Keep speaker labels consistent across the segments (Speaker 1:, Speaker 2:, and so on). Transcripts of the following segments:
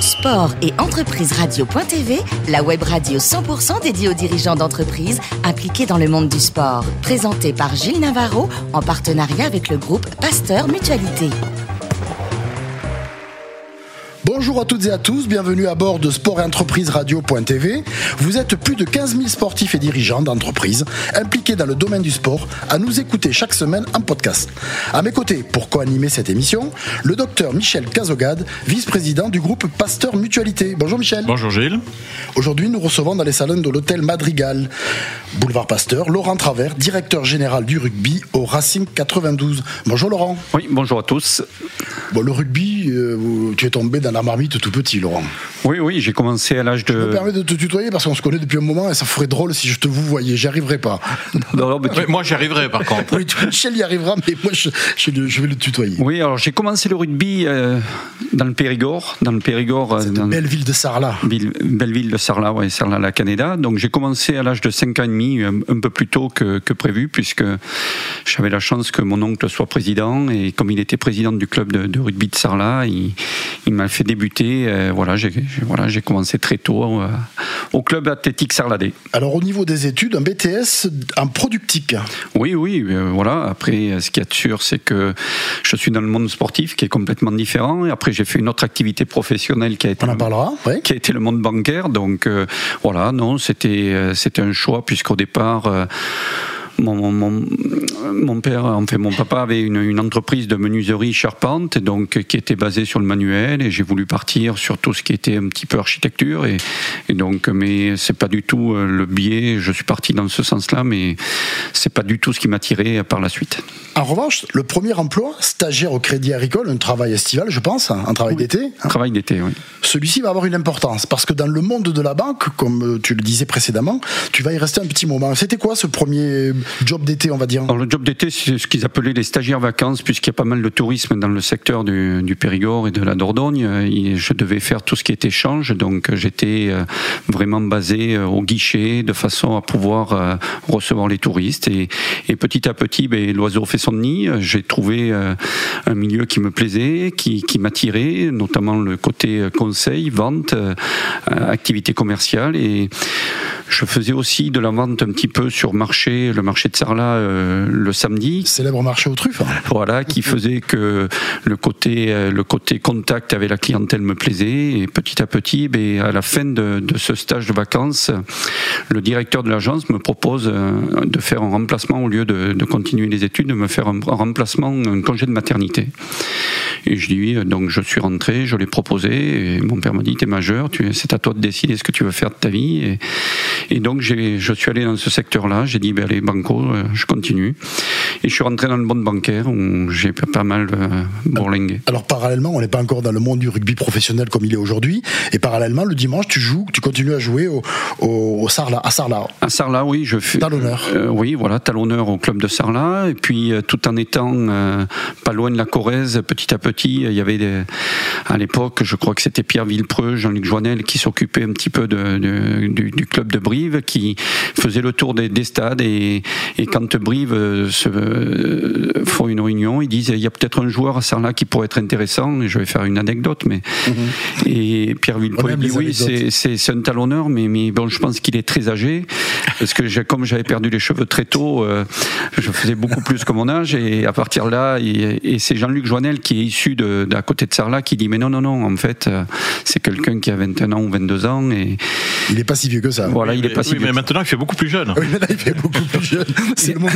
Speaker 1: Sport et entreprise radio.tv, la web radio 100% dédiée aux dirigeants d'entreprises impliqués dans le monde du sport. Présentée par Gilles Navarro en partenariat avec le groupe Pasteur Mutualité.
Speaker 2: Bonjour à toutes et à tous, bienvenue à bord de Sport et Entreprise Radio.tv. Vous êtes plus de 15 000 sportifs et dirigeants d'entreprises impliqués dans le domaine du sport à nous écouter chaque semaine en podcast. À mes côtés, pour co-animer cette émission, le docteur Michel Cazogade, vice-président du groupe Pasteur Mutualité. Bonjour Michel.
Speaker 3: Bonjour Gilles.
Speaker 2: Aujourd'hui, nous recevons dans les salons de l'hôtel Madrigal, boulevard Pasteur, Laurent Travers, directeur général du rugby au Racing 92. Bonjour Laurent.
Speaker 4: Oui, bonjour à tous.
Speaker 2: Bon, le rugby, euh, tu es tombé dans la marmite tout petit, Laurent.
Speaker 4: Oui, oui, j'ai commencé à l'âge de.
Speaker 2: Je me permets de te tutoyer parce qu'on se connaît depuis un moment et ça ferait drôle si je te vous voyais. J'y arriverai pas.
Speaker 3: Non, non, mais tu... moi, j'y arriverai par contre.
Speaker 2: oui, Michel y arrivera, mais moi, je, je, je vais le tutoyer.
Speaker 4: Oui, alors j'ai commencé le rugby euh, dans le Périgord. Dans le Périgord.
Speaker 2: C'est
Speaker 4: dans
Speaker 2: belle ville de Sarlat.
Speaker 4: Ville, belle ville de Sarlat, oui, Sarlat-la-Canéda. Donc j'ai commencé à l'âge de 5 ans et demi, un, un peu plus tôt que, que, prévu, puisque j'avais la chance que mon oncle soit président. Et comme il était président du club de, de rugby de Sarlat, il, il m'a fait débuter. Euh, voilà, j'ai voilà, commencé très tôt euh, au club athlétique Sarladé.
Speaker 2: Alors au niveau des études, un BTS en productique
Speaker 4: Oui, oui, euh, voilà. Après, ce qui est sûr, c'est que je suis dans le monde sportif qui est complètement différent. Et après, j'ai fait une autre activité professionnelle qui a été,
Speaker 2: On en parlera,
Speaker 4: le, qui a été le monde bancaire. Donc euh, voilà, non, c'était c'était un choix puisqu'au départ. Euh, mon, mon, mon, père, enfin mon papa avait une, une, entreprise de menuiserie charpente, donc qui était basée sur le manuel, et j'ai voulu partir sur tout ce qui était un petit peu architecture, et, et donc, mais c'est pas du tout le biais. Je suis parti dans ce sens-là, mais c'est pas du tout ce qui m'a tiré par la suite.
Speaker 2: En revanche, le premier emploi, stagiaire au Crédit Agricole, un travail estival, je pense, un travail
Speaker 4: oui.
Speaker 2: d'été.
Speaker 4: Un travail d'été, oui.
Speaker 2: Celui-ci va avoir une importance parce que dans le monde de la banque, comme tu le disais précédemment, tu vas y rester un petit moment. C'était quoi ce premier job d'été, on va dire
Speaker 4: Alors, Le job d'été, c'est ce qu'ils appelaient les stagiaires vacances, puisqu'il y a pas mal de tourisme dans le secteur du, Périgord et de la Dordogne. Je devais faire tout ce qui est échange, donc j'étais vraiment basé au guichet de façon à pouvoir recevoir les touristes. Et, et petit à petit, ben, l'oiseau fait son nid. J'ai trouvé un milieu qui me plaisait, qui, qui m'attirait, notamment le côté conseil, vente, activité commerciale. Et je faisais aussi de la vente un petit peu sur marché, le marché de Sarlat euh, le samedi.
Speaker 2: Célèbre marché aux truffes.
Speaker 4: Voilà, qui faisait que le côté, euh, le côté contact avec la clientèle me plaisait. Et petit à petit, ben, à la fin de, de, ce stage de vacances, le directeur de l'agence me propose euh, de faire un remplacement au lieu de, de, continuer les études, de me faire un, un remplacement, un congé de maternité. Et je dis donc je suis rentré, je l'ai proposé. Et mon père m'a dit T'es majeur, c'est à toi de décider ce que tu veux faire de ta vie. Et, et donc je suis allé dans ce secteur-là, j'ai dit ben, allez, banco, je continue. Et je suis rentré dans le monde bancaire où j'ai pas mal euh, bourlingué.
Speaker 2: Alors parallèlement, on n'est pas encore dans le monde du rugby professionnel comme il est aujourd'hui. Et parallèlement, le dimanche, tu joues, tu continues à jouer au, au, au Sarlat, à Sarlat.
Speaker 4: À Sarlat, oui, je fais.
Speaker 2: Talonneur.
Speaker 4: Euh, oui, voilà, talonneur au club de Sarlat. Et puis euh, tout en étant euh, pas loin de la Corrèze, petit à petit, il y avait des, à l'époque, je crois que c'était Pierre Villepreux, Jean-Luc Joannel qui s'occupait un petit peu de, de, du, du, club de Brive, qui faisait le tour des, des stades et, et, quand Brive se, font une réunion, ils disent il y a peut-être un joueur à Sarlat qui pourrait être intéressant. Et je vais faire une anecdote, mais
Speaker 2: Mhm.
Speaker 4: et Pierre Villepreux dit oui, c'est un talonneur, mais, mais bon, je pense qu'il est très âgé parce que comme j'avais perdu les cheveux très tôt, euh, je faisais beaucoup plus que mon âge et à partir de là, et, et c'est Jean-Luc Joannel qui est issu d'à côté de Sarlat qui dit mais non non non, en fait, euh, c'est quelqu'un qui a 21 ans ou 22 ans et
Speaker 2: il est pas si vieux que ça.
Speaker 4: Voilà,
Speaker 3: oui,
Speaker 4: il est pas
Speaker 3: oui,
Speaker 4: si vieux.
Speaker 3: Mais maintenant, il fait beaucoup plus jeune.
Speaker 2: Oui, mais là, il fait beaucoup plus jeune. C'est le monde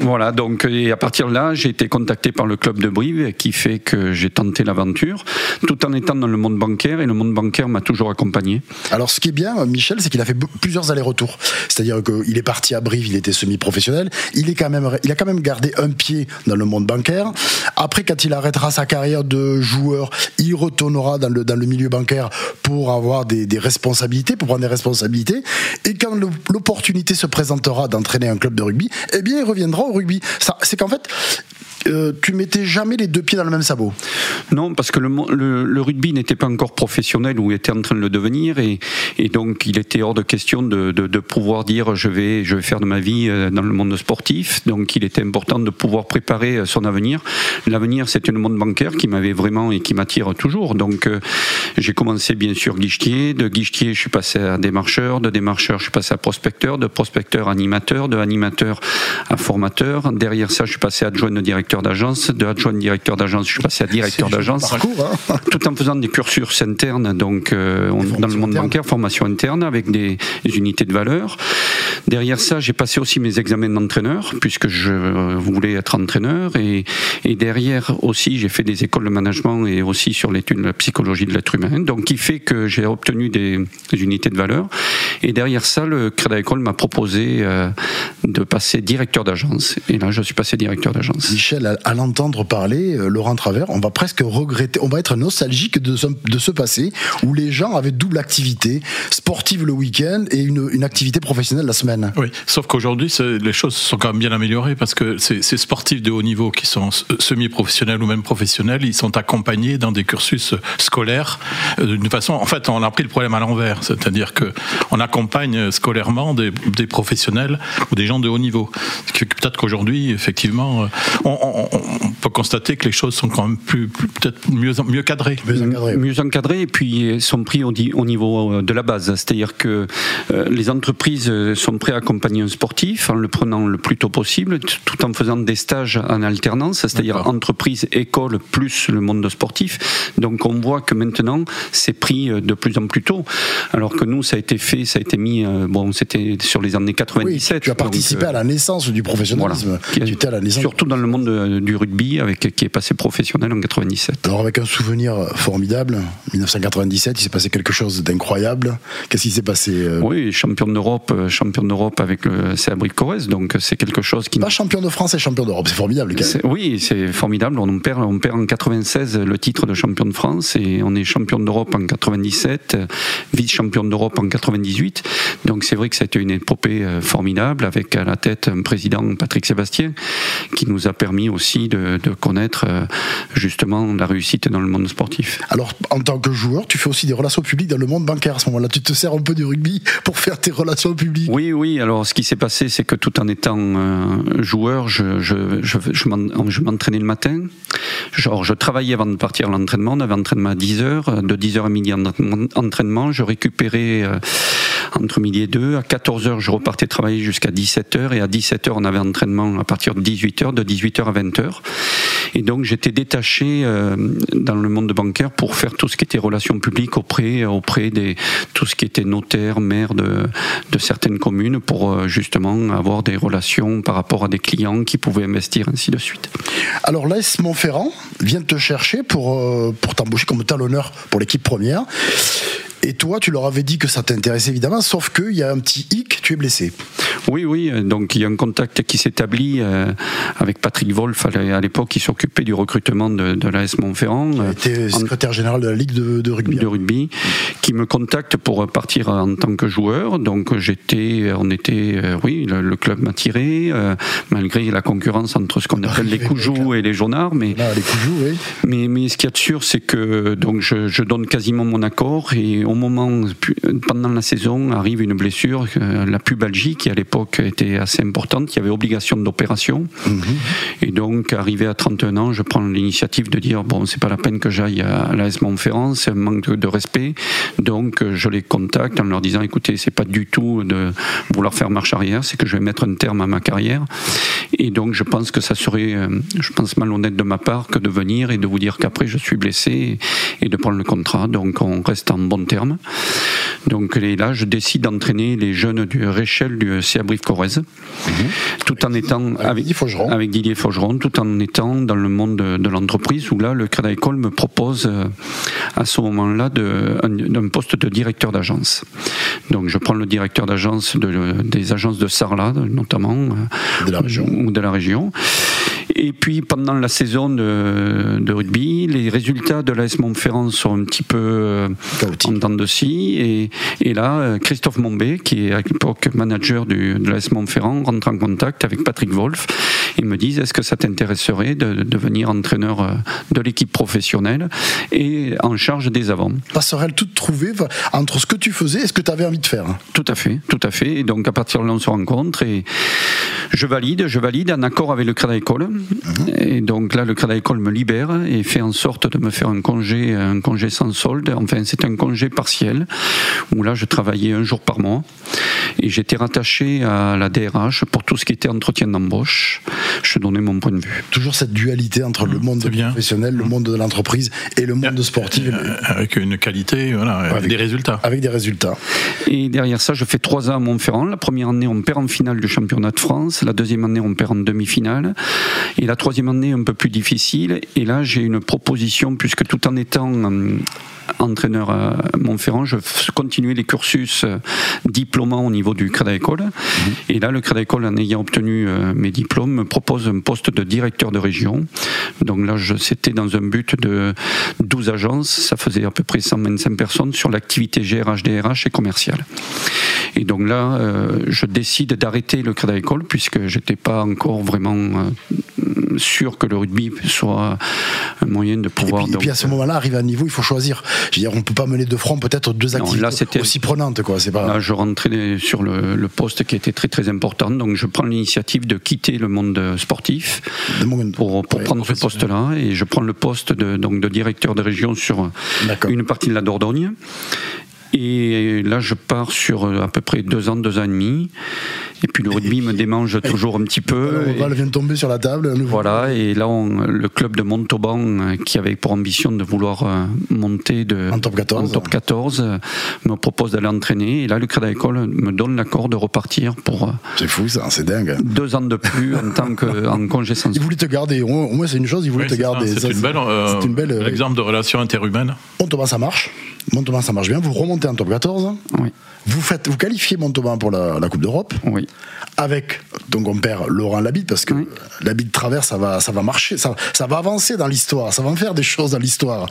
Speaker 4: Voilà, donc et à partir de là, j'ai été contacté par le club de Brive qui fait que j'ai tenté l'aventure, tout en étant dans le monde bancaire et le monde bancaire m'a toujours accompagné.
Speaker 2: Alors, ce qui est bien, Michel, c'est qu'il a fait plusieurs allers-retours. C'est-à-dire qu'il est parti à Brive, il était semi-professionnel. Il est quand même, il a quand même gardé un pied dans le monde bancaire. Après, quand il arrêtera sa carrière de joueur, il retournera dans le, dans le milieu bancaire pour avoir des, des responsabilités, pour prendre des responsabilités. Et quand l'opportunité se présentera d'entraîner un club de rugby, eh bien, il reviendra au rugby. C'est qu'en fait, euh, tu mettais jamais les deux pieds dans le même sabot
Speaker 4: Non, parce que le, rugby n'était pas encore professionnel ou était en train de le devenir, et, donc il était hors de question de, pouvoir dire je vais, je vais faire de ma vie euh, dans le monde sportif. Donc il était important de pouvoir préparer son avenir. L'avenir, c'était le monde bancaire qui m'avait vraiment et qui m'attire toujours. Donc euh, j'ai commencé bien sûr guichetier. De guichetier, je suis passé à démarcheur. De démarcheur, je suis passé à prospecteur. De prospecteur, animateur. De animateur à formateur. Derrière ça, je suis passé adjoint de directeur d'agence. De adjoint directeur d'agence, je suis passé à directeur d'agence. Hein. tout en faisant des cursus internes, donc euh, dans le monde bancaire, formation interne avec des, unités de valeur. Derrière ça, j'ai passé aussi mes examens d'entraîneur puisque je voulais être entraîneur et, et derrière aussi j'ai fait des écoles de management et aussi sur l'étude de la psychologie de l'être humain. Donc, qui fait que j'ai obtenu des, unités de valeur. Et derrière ça, le Crédit Agricole m'a proposé euh, de passer directeur d'agence. Et là, je suis passé directeur d'agence.
Speaker 2: Michel, à, l'entendre parler, euh, Laurent Travers, on va presque regretter, on va être nostalgique de ce, de ce passé où les gens avaient double activité, sportive le week-end et une, une, activité professionnelle la semaine.
Speaker 3: Oui, sauf qu'aujourd'hui, les choses sont quand même bien améliorées parce que ces, ces sportifs de haut niveau qui sont semi-professionnels ou même professionnels, ils sont accompagnés dans des cursus scolaires euh, d'une façon. En fait, on a pris le problème à l'envers, c'est-à-dire que on accompagne scolairement des, des, professionnels ou des gens de haut niveau. Peut-être qu'aujourd'hui, effectivement, euh, on, peut constater que les choses sont quand même plus, peut-être mieux mieux cadrées.
Speaker 4: Mieux encadrées. et puis sont pris au, au niveau euh, de la base, c'est-à-dire que les entreprises sont prêtes à accompagner un sportif en le prenant le plus tôt possible, tout en faisant des stages en alternance, c'est-à-dire entreprise, école plus le monde sportif. Donc on voit que maintenant c'est pris euh, de plus en plus tôt, alors que nous ça a été fait, ça a été mis, euh, bon c'était sur les années 97. Oui,
Speaker 2: tu as participé à la naissance du professionnalisme.
Speaker 4: à la naissance. Surtout dans le monde du rugby, avec qui est passé professionnel en 97.
Speaker 2: Alors avec un souvenir formidable, 1997, il s'est passé quelque chose d'incroyable. Qu'est-ce qui s'est passé euh
Speaker 4: Oui, champion d'Europe, champion d'Europe avec le CA Corrèze, donc c'est quelque chose qui.
Speaker 2: Pas champion de France et champion d'Europe, c'est formidable.
Speaker 4: Oui, c'est formidable. On perd, on perd en 96 le titre de champion de France et on est champion d'Europe en 97, vice-champion d'Europe en 98. Donc c'est vrai que c'était une épopée euh, formidable avec à la tête un président Patrick Sébastien qui nous a permis aussi de, connaître euh, justement la réussite dans le monde sportif.
Speaker 2: Alors en tant que joueur, tu fais aussi des relations publiques dans le monde bancaire à ce moment-là. Tu te sers un peu du rugby pour faire tes relations publiques.
Speaker 4: Oui, oui. Alors ce qui s'est passé, c'est que tout en étant euh, joueur, je, je, je, je m'entraînais le matin. Genre, je travaillais avant de partir à l'entraînement. On avait entraînement à 10h. De 10h à midi, entraînement. Je récupérais euh, entre midi et 2. À 14h, je repartais travailler jusqu'à 17h. Et à 17h, on avait entraînement à partir de 18h, de 18h à 20h. Et donc, j'étais détaché euh, dans le monde bancaire pour faire tout ce qui était relations publiques auprès, auprès des, tout ce qui était notaire, maire de, de certaines communes pour euh, justement avoir des relations par rapport à des clients qui pouvaient investir, ainsi de suite.
Speaker 2: Alors, l'AS Montferrand vient te chercher pour, euh, pour t'embaucher comme talonneur pour l'équipe première. Et toi, tu leur avais dit que ça t'intéressait évidemment, sauf qu'il y a un petit hic, tu es blessé.
Speaker 4: Oui, oui, donc il y a un contact qui s'établit euh, avec Patrick Wolf à l'époque, qui s'occupait du recrutement de, de l'AS Montferrand.
Speaker 2: Qui était secrétaire général de la Ligue de, rugby.
Speaker 4: De rugby, qui me contacte pour partir en tant que joueur. Donc j'étais, on était, euh, oui, le, club m'a tiré, euh, malgré la concurrence entre ce qu'on appelle les Coujous et les Jaunards. Mais,
Speaker 2: les Coujous, oui.
Speaker 4: mais, mais ce qu'il y a de sûr, c'est que donc je, je donne quasiment mon accord et au moment, pendant la saison, arrive une blessure, euh, la pubalgie, qui à l'époque était assez importante, qui avait obligation d'opération. Mhm. Et donc, arrivé à 31 ans, je prends l'initiative de dire bon, c'est pas la peine que j'aille à l'AS Montferrand, c'est un manque de respect. Donc, je les contacte en leur disant écoutez, c'est pas du tout de vouloir faire marche arrière, c'est que je vais mettre un terme à ma carrière. Et donc, je pense que ça serait, euh, je pense, malhonnête de ma part que de venir et de vous dire qu'après je suis blessé et de prendre le contrat. Donc, on reste en bon terme. Donc là, je décide d'entraîner les jeunes du Réchel du CA Brive Corrèze, mhm. tout en étant
Speaker 2: avec,
Speaker 4: avec, Didier Faugeron, tout en étant dans le monde de, l'entreprise où là, le Crédit Agricole me propose euh, à ce moment-là un, poste de directeur d'agence. Donc je prends le directeur d'agence des agences de Sarlat, notamment,
Speaker 2: de la région.
Speaker 4: ou de la région. Et puis pendant la saison de, rugby, les résultats de l'AS Montferrand sont un petit peu euh, en dents de scie. Et, et, là, euh, Christophe Mombé, qui est à l'époque manager du, de l'AS Montferrand, rentre en contact avec Patrick Wolf Ils me disent est-ce que ça t'intéresserait de, devenir entraîneur de l'équipe professionnelle et en charge des avants?
Speaker 2: Passerelle toute trouvée entre ce que tu faisais et ce que tu avais envie de faire.
Speaker 4: Tout à fait, tout à fait. Et donc à partir de là, on se rencontre et je valide, je valide en accord avec le Crédit École. Mhm. Et donc là, le Crédit École me libère et fait en sorte de me faire un congé, un congé sans solde. Enfin, c'est un congé partiel où là, je travaillais un jour par mois et j'étais rattaché à la DRH pour tout ce qui était entretien d'embauche. Je donnais mon point de vue.
Speaker 2: Toujours cette dualité entre le monde professionnel, le monde de l'entreprise et le monde sportif.
Speaker 3: Euh, avec une qualité, voilà, avec des résultats.
Speaker 2: Avec des résultats.
Speaker 4: Et derrière ça, je fais trois ans à Montferrand. La première année, on perd en finale du championnat de France. La deuxième année, on perd en demi-finale. Et la troisième année, un peu plus difficile. Et là, j'ai une proposition, puisque tout en étant euh, entraîneur à Montferrand, je continuais les cursus euh, diplômants au niveau du Crédit École. Mhm. Et là, le Crédit École, en ayant obtenu euh, mes diplômes, me propose un poste de directeur de région. Donc là, c'était dans un but de 12 agences. Ça faisait à peu près 125 personnes sur l'activité GRH, DRH et commerciale. Et donc là, euh, je décide d'arrêter le Crédit École puisque j'étais pas encore vraiment sûr que le rugby soit un moyen de pouvoir.
Speaker 2: Et puis, à ce moment-là, arrivé à un niveau, il faut choisir. Je veux dire, on peut pas mener de front peut-être deux activités aussi prenantes, quoi. C'est pas.
Speaker 4: Là, je rentrais sur le, poste qui était très très important, donc je prends l'initiative de quitter le monde sportif pour, pour prendre ce poste-là, et je prends le poste de, donc de directeur de région sur une partie de la Dordogne. Et là, je pars sur à peu près deux ans, deux ans et demi. Et puis le rugby me démange toujours un petit peu.
Speaker 2: On va vient de tomber sur la table.
Speaker 4: Voilà, et là, le club de Montauban, euh, qui avait pour ambition de vouloir euh, monter de,
Speaker 2: en top 14,
Speaker 4: top 14 euh, me propose d'aller entraîner. Et là, le Crédit École me donne l'accord de repartir pour.
Speaker 2: C'est fou, ça, c'est dingue.
Speaker 4: Deux ans de plus en tant qu'en congé sans.
Speaker 2: Il voulait te garder. Au moins, c'est une chose, il voulait te garder.
Speaker 3: C'est une belle, une belle exemple de relation interhumaine.
Speaker 2: Montauban, ça marche. Montauban, ça marche bien. Vous remontez en top 14.
Speaker 4: Oui.
Speaker 2: Vous, faites, vous qualifiez Montauban pour la, Coupe d'Europe.
Speaker 4: Oui.
Speaker 2: Avec, donc on perd Laurent Labitte parce que oui. travers, ça va, ça va marcher, ça, ça va avancer dans l'histoire, ça va en faire des choses dans l'histoire.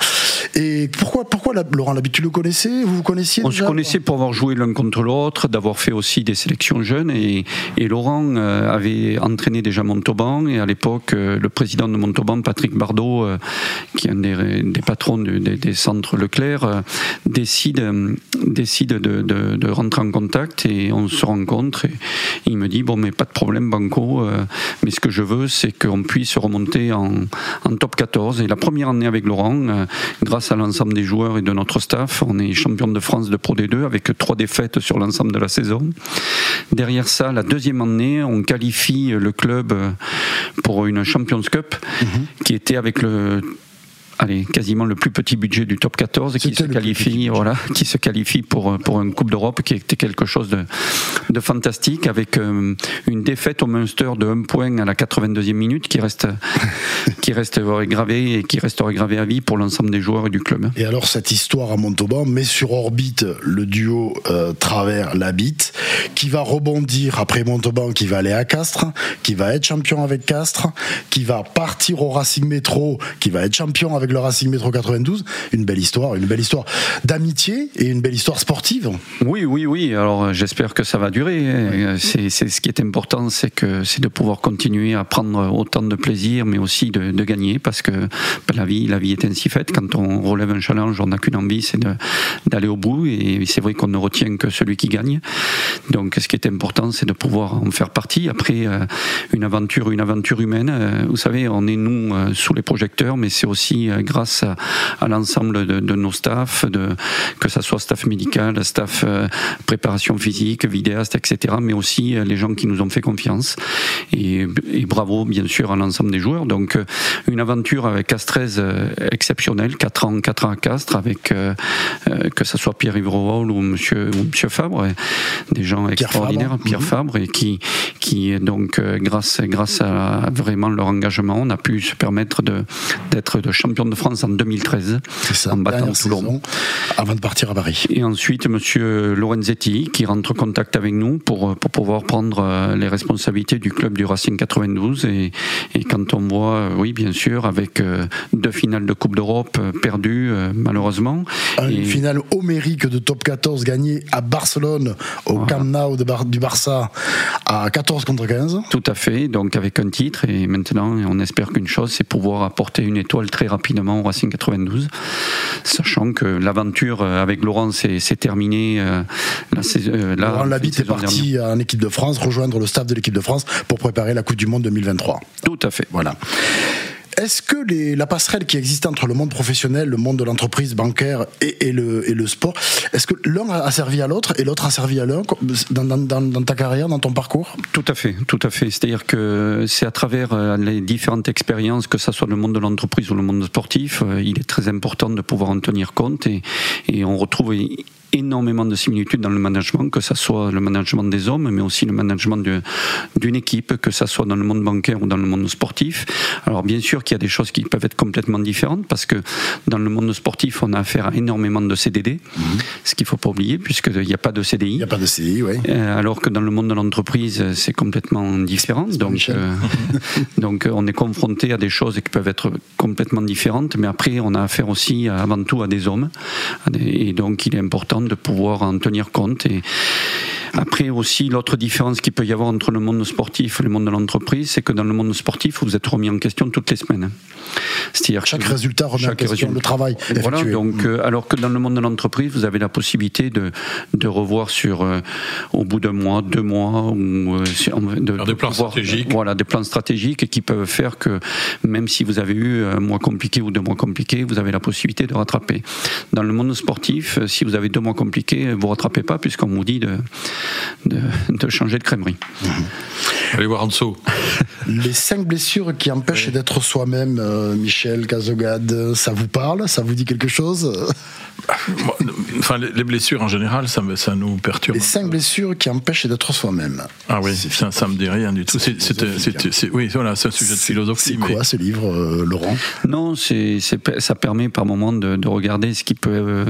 Speaker 2: Et pourquoi, pourquoi Laurent Labitte, tu le connaissais? Vous vous connaissiez
Speaker 4: On se connaissait pour avoir joué l'un contre l'autre, d'avoir fait aussi des sélections jeunes. Et, et Laurent euh, avait entraîné déjà Montauban. Et à l'époque, euh, le président de Montauban, Patrick Bardot, euh, qui est un des, des patrons des, des, centres Leclerc, décide, décide de, de de rentrer en contact et on se rencontre et il me dit bon mais pas de problème Banco euh, mais ce que je veux c'est qu'on puisse remonter en, top 14 et la première année avec Laurent euh, grâce à l'ensemble des joueurs et de notre staff on est champion de France de Pro D2 avec trois défaites sur l'ensemble de la saison derrière ça la deuxième année on qualifie le club pour une Champions Cup mhm. qui était avec le allez, quasiment le plus petit budget du top 14 qui se qualifie, voilà, qui se qualifie pour, pour une Coupe d'Europe qui était quelque chose de, de fantastique avec euh, une défaite au Munster de 1 point à la 82e minute qui reste, qui reste gravé et qui resterait gravé à vie pour l'ensemble des joueurs et du club.
Speaker 2: Et alors cette histoire à Montauban met sur orbite le duo euh, travers Labitte qui va rebondir après Montauban, qui va aller à Castres, qui va être champion avec Castres, qui va partir au Racing Métro, qui va être champion avec le Racing Métro 92. Une belle histoire, une belle histoire d'amitié et une belle histoire sportive.
Speaker 4: Oui, oui, oui. Alors euh, j'espère que ça va durer. Euh, c'est ce qui est important, c'est que c'est de pouvoir continuer à prendre autant de plaisir, mais aussi de, gagner, parce que ben, la vie, la vie est ainsi faite. Quand on relève un challenge, on n'a qu'une envie, c'est d'aller au bout. Et c'est vrai qu'on ne retient que celui qui gagne. Donc ce qui est important, c'est de pouvoir en faire partie. Après, euh, une aventure, une aventure humaine. Vous savez, on est nous sous les projecteurs, mais c'est aussi grâce à, l'ensemble de, nos staffs, que ce soit staff médical, staff euh, préparation physique, vidéaste, etc., mais aussi euh, les gens qui nous ont fait confiance. Et, bravo, bien sûr, à l'ensemble des joueurs. Donc, euh, une aventure avec Castrez exceptionnelle, 4 ans, 4 ans à Castres, avec que ce soit Pierre-Yves ou Monsieur, ou Monsieur Fabre, des gens extraordinaires, Pierre mhm. Fabre, et qui, qui donc, grâce, grâce à vraiment leur engagement, on a pu se permettre d'être champion de France en 2013,
Speaker 2: ça, en battant Toulon. Avant de partir à Paris.
Speaker 4: Et ensuite, Monsieur Lorenzetti, qui rentre en contact avec nous pour, pour pouvoir prendre euh, les responsabilités du club du Racing 92. Et, et quand on voit, euh, oui, bien sûr, avec euh, deux finales de Coupe d'Europe perdues, malheureusement.
Speaker 2: Une finale homérique de top 14 gagnée à Barcelone, au Camp Nou du Barça, à 14 14 contre 15.
Speaker 4: Tout à fait, donc avec un titre, et maintenant on espère qu'une chose, c'est pouvoir apporter une étoile très rapidement au Racing 92, sachant que l'aventure avec Laurent s'est terminée. Euh,
Speaker 2: la, euh, Laurent Labitte est parti en équipe de France, rejoindre le staff de l'équipe de France pour préparer la Coupe du Monde 2023.
Speaker 4: Tout à fait.
Speaker 2: Voilà. Est-ce que les, la passerelle qui existe entre le monde professionnel, le monde de l'entreprise bancaire et, le, et, le, sport, est-ce que l'un a servi à l'autre et l'autre a servi à l'un dans, dans, dans, ta carrière, dans ton parcours?
Speaker 4: Tout à fait, tout à fait. C'est-à-dire que c'est à travers euh, les différentes expériences, que ce soit le monde de l'entreprise ou le monde sportif, euh, il est très important de pouvoir en tenir compte et, et on retrouve énormément de similitudes dans le management, que ce soit le management des hommes, mais aussi le management d'une équipe, que ce soit dans le monde bancaire ou dans le monde sportif. Alors bien sûr qu'il y a des choses qui peuvent être complètement différentes, parce que dans le monde sportif, on a affaire à énormément de CDD, mhm. ce qu'il ne faut pas oublier, puisqu'il n'y a pas de CDI.
Speaker 2: Il n'y a pas de CDI, oui.
Speaker 4: Euh, alors que dans le monde de l'entreprise, c'est complètement différent. Donc, euh, donc on est confronté à des choses qui peuvent être complètement différentes, mais après, on a affaire aussi avant tout à des hommes. Et donc, il est important de pouvoir en tenir compte après aussi, l'autre différence qu'il peut y avoir entre le monde sportif et le monde de l'entreprise, c'est que dans le monde sportif, vous êtes remis en question toutes les semaines.
Speaker 2: C'est-à-dire chaque résultat remet en question le travail.
Speaker 4: Voilà, donc, euh, alors que dans le monde de l'entreprise, vous avez la possibilité de, de revoir sur euh, au bout d'un mois, deux mois, ou
Speaker 3: euh, de, des plans stratégiques.
Speaker 4: Voilà, des plans stratégiques qui peuvent faire que même si vous avez eu un mois compliqué ou deux mois compliqués, vous avez la possibilité de rattraper. Dans le monde sportif, si vous avez deux mois compliqués, vous rattrapez pas puisqu'on vous dit de de, changer de crèmerie.
Speaker 3: Allez voir en dessous.
Speaker 2: Les cinq blessures qui empêchent d'être soi-même, euh, Michel Cazogade, ça vous parle? Ça vous dit quelque chose?
Speaker 3: Enfin, les blessures en général, ça, ça nous perturbe.
Speaker 2: Les cinq blessures qui empêchent d'être soi-même.
Speaker 3: Ah oui, ça, ça me dit rien du tout. C'est, oui, voilà, c'est un sujet de philosophie.
Speaker 2: C'est quoi ce livre, euh, Laurent?
Speaker 4: Non, c'est, ça permet par moment de, regarder ce qui peut,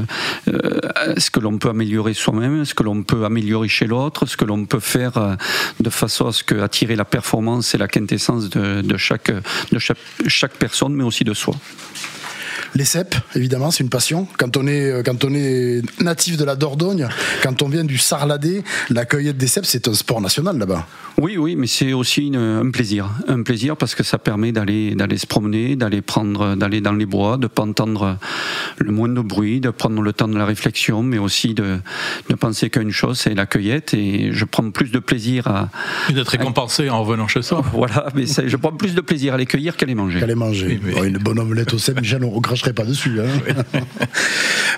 Speaker 4: euh, ce que l'on peut améliorer soi-même, ce que l'on peut améliorer chez l'autre, ce que l'on peut faire de façon à ce que attirer la performance et la quintessence de, chaque, de chaque personne, mais aussi de soi.
Speaker 2: Les cèpes, évidemment, c'est une passion. Quand on est, euh, quand on est natif de la Dordogne, quand on vient du Sarladé, la cueillette des cèpes, c'est un sport national là-bas.
Speaker 4: Oui, oui, mais c'est aussi un plaisir. Un plaisir parce que ça permet d'aller, d'aller se promener, d'aller prendre, d'aller dans les bois, de pas entendre le moindre bruit, de prendre le temps de la réflexion, mais aussi de, de penser qu'une chose, c'est la cueillette. Et je prends plus de plaisir à.
Speaker 3: Et d'être récompensé en revenant chez soi.
Speaker 4: Voilà, mais je prends plus de plaisir à les cueillir qu'à les manger.
Speaker 2: Qu'à les manger. Oh, une bonne omelette au cèpe, Michel, on cracherait pas dessus. Hein.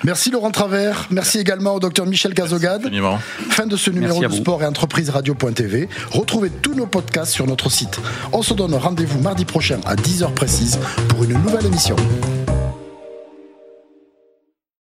Speaker 2: Merci Laurent Travers. Merci également au docteur Michel Cazogade. Fin de ce numéro de Sport et Entreprise Radio.tv. Retrouvez tous nos podcasts sur notre site. On se donne rendez-vous mardi prochain à 10h précise pour une nouvelle émission.